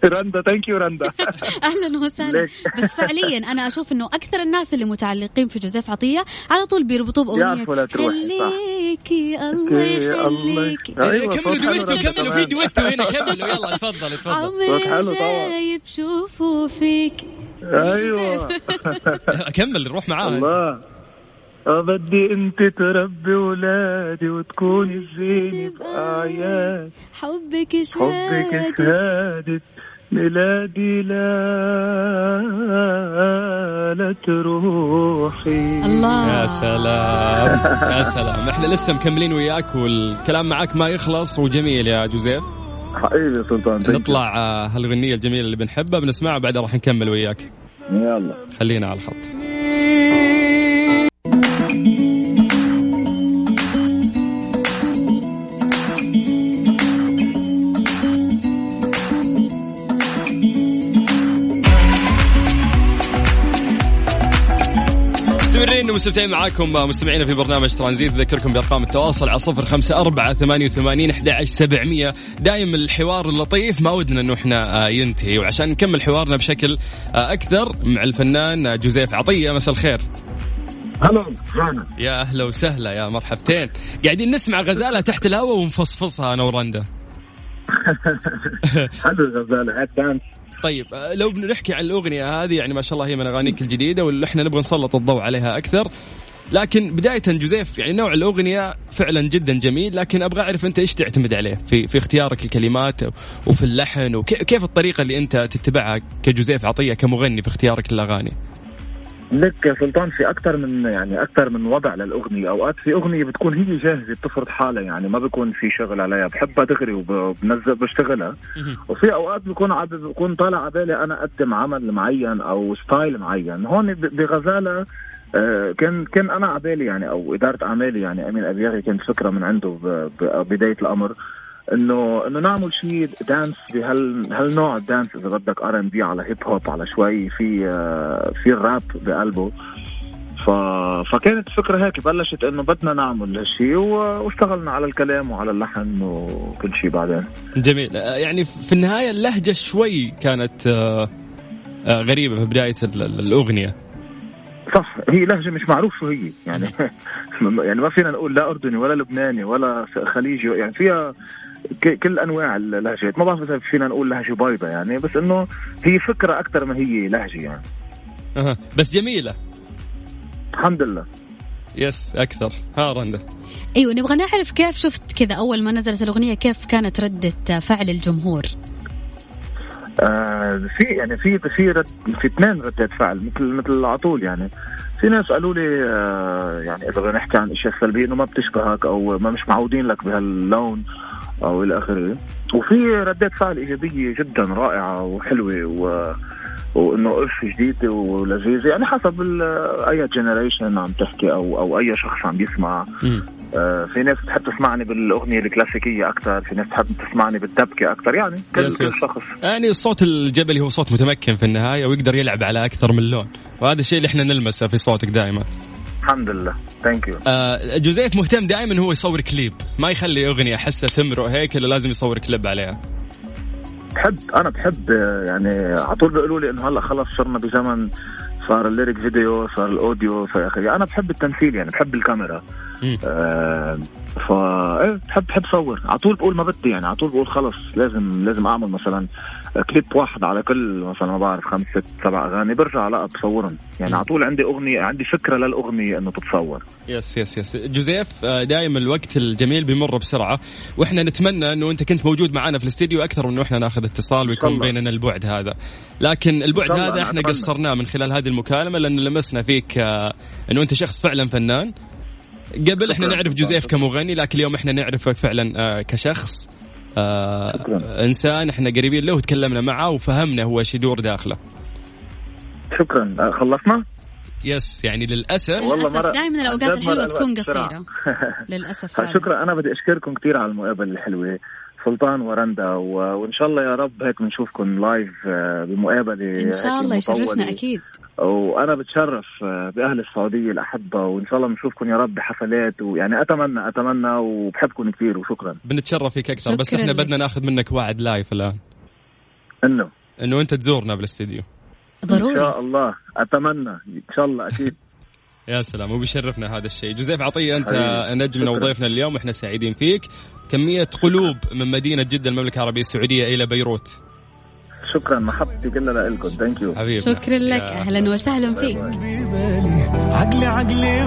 رندا ثانك يو رندا أهلا وسهلا. بس فعليا أنا أشوف إنه أكثر الناس اللي متعلقين في جوزيف عطية على طول بيربطوه بأغنية. خليكي الله الله يخليكي يخ- أيوة، كملوا صوت حلو دويتو كملوا في. دويتو هنا كملوا يلا تفضل تفضل عمري طبعا. جاي بشوفه فيك أيوه كمل روح معاه. الله بدي أنت تربي ولادي وتكوني الزينة بآيات حبك حبك شهادة شهادة ميلادي لا لا تروحي. الله. يا سلام. يا سلام. إحنا لسه مكملين وياك والكلام معاك ما يخلص وجميل يا جوزيف. حبيبي يا سلطان. نطلع آه، هالغنية الجميلة اللي بنحبها بنسمعها بعدها راح نكمل وياك. يلا. خلينا على الخط. مستمرين ومستمتعين معاكم مستمعينا في برنامج ترانزيت. أذكركم بأرقام التواصل على صفر خمسة أربعة ثمانية وثمانين أحد سبعمية. دايم الحوار اللطيف ما ودنا إنه إحنا آه، ينتهي. وعشان نكمل حوارنا بشكل آه، أكثر مع الفنان جوزيف عطية. مساء الخير. هلا هلا. يا أهلا وسهلا يا مرحبتين. قاعدين نسمع غزالة تحت الهواء ونفصفصها أنا ورندا حلو الغزالة هات دانس. طيب آه، لو بنحكي عن الأغنية هذه يعني ما شاء الله هي من أغانيك الجديدة واللي إحنا نبغى نسلط الضوء عليها أكثر. لكن بداية جوزيف يعني نوع الأغنية فعلا جدا جميل لكن أبغى أعرف أنت إيش تعتمد عليه في في اختيارك الكلمات وفي اللحن وكيف الطريقة اللي أنت تتبعها كجوزيف عطية كمغني في اختيارك للأغاني؟ لك يا سلطان في أكثر من يعني أكثر من وضع للأغنية. أوقات في أغنية بتكون هي جاهزة بتفرض حالها يعني ما بيكون في شغل عليها. بحبها دغري وبنزل بشتغلها. وفي أوقات بكون عاد بكون طالع على بالي أنا أقدم عمل معين أو ستايل معين. هون بغزالة آه، كان كان أنا على بالي يعني أو إدارة أعمالي يعني امين أبيغي كانت فكرة من عنده ب- ببدايه الأمر. إنه إنه نعمل شيء dance بهال هالنوع ال dance إذا بدك R&B على hip hop على شوي في آه، في الراب بقلبه. ف... فكانت الفكرة هيك بلشت إنه بدنا نعمل هالشيء. واشتغلنا على الكلام وعلى اللحن وكل شيء بعدين. جميل. آه، يعني في النهاية اللهجة شوي كانت آه، غريبة في بداية ال- ال- الأغنية. صح هي لهجة مش معروف شو هي يعني يعني ما فينا نقول لا أردني ولا لبناني ولا خليجي يعني فيها كل أنواع اللهجات. ما بعرف إذا فينا نقول لهجة بايظة يعني بس إنه هي فكرة أكثر ما هي لهجة يعني. أها. بس جميلة. الحمد لله. يس أكثر. ها رنده أيوه نبغى نعرف كيف شفت كذا أول ما نزلت الأغنية كيف كانت ردة فعل الجمهور؟ آه في يعني في في رد في اثنين ردات فعل مثل مثل على طول يعني. في ناس قالوا لي آه يعني إذا بدنا نحكي عن إشياء سلبية إنه ما بتشبهك أو ما مش معودين لك بهاللون أو إلى آخره. وفي ردات فعل إيجابية جدا رائعة وحلوة و وإنه اف جديده ولذيذه يعني حسب أي generation عم تحكي أو أو أي شخص عم يسمع. مم. آه، في ناس بتحب تسمعني بالأغنية الكلاسيكية أكثر في ناس بتحب تسمعني بالدبكة أكثر يعني كل, كل. شخص. يعني الصوت الجبلي هو صوت متمكن في النهاية ويقدر يلعب على أكثر من لون. وهذا الشيء اللي إحنا نلمسه في صوتك دائما. الحمد لله. thank you آه جوزيف مهتم دائما هو يصور كليب. ما يخلي أغنية هسة تمرق هيك إلا لازم يصور كليب عليها. بحب أنا بحب يعني على طول بيقولوا لي إنه هلأ خلص صرنا بزمن صار ال lyric video صار الأوديو إلى آخره أنا بحب التمثيل يعني بحب الكاميرا. آه ف إيه بحب بحب صور. على طول بقول ما بدي يعني على طول بقول خلص لازم لازم أعمل مثلا كليب واحد على كل مثلا ما بعرف خمس ست سبع أغاني برجع لا بصورهم يعني. على طول عندي أغنية عندي فكرة للأغنية إنه تتصور yes yes yes جوزيف آه، دائما الوقت الجميل بيمر بسرعة وإحنا نتمنى إنه أنت كنت موجود معنا في الاستديو أكثر من إنه إحنا ناخذ اتصال ويكون. بيننا البعد هذا لكن البعد هذا إحنا. قصرناه من خلال هذه المكالمة لأن لمسنا فيك آه، إنه أنت شخص فعلا فنان قبل إحنا. نعرف جوزيف كمغني لكن اليوم إحنا نعرفك فعلا آه، كشخص آه، شكراً. إنسان إحنا قريبين له وتكلمنا معه وفهمنا هو إيش يدور داخله شكرا آه، خلصنا يس يعني للأسف والله للأسف مرة- دائما الأوقات الحلوة مرة تكون. قصيرة للأسف فعلا. شكرا أنا بدي أشكركم كثير على المقابله الحلوة سلطان ورندا و... وإن شاء الله يا رب هيك بنشوفكم لايف آه، بمقابلة إن شاء الله. يشرفنا أكيد وأنا بتشرف آه، بأهل السعودية الأحبة وإن شاء الله بنشوفكم يا رب بحفلات ويعني أتمنى أتمنى وبحبكم كثير وشكرا. بنتشرف فيك أكثر بس شكراً. إحنا. بدنا ناخذ منك وعد live الآن. إنه. إنه أنت تزورنا بالاستديو إن ضروري شاء الله. أتمنى. إن شاء الله أكيد. يا سلام وبيشرفنا هذا الشيء. جوزيف عطية أنت. نجمنا. وضيفنا اليوم وإحنا سعيدين فيك. كمية قلوب من مدينة جدة المملكة العربية السعودية إلى بيروت. شكرا محبتي كلها لكم thank you حبيبي شكرا لك. أهلا. وسهلا فيك. عقلي عقلي.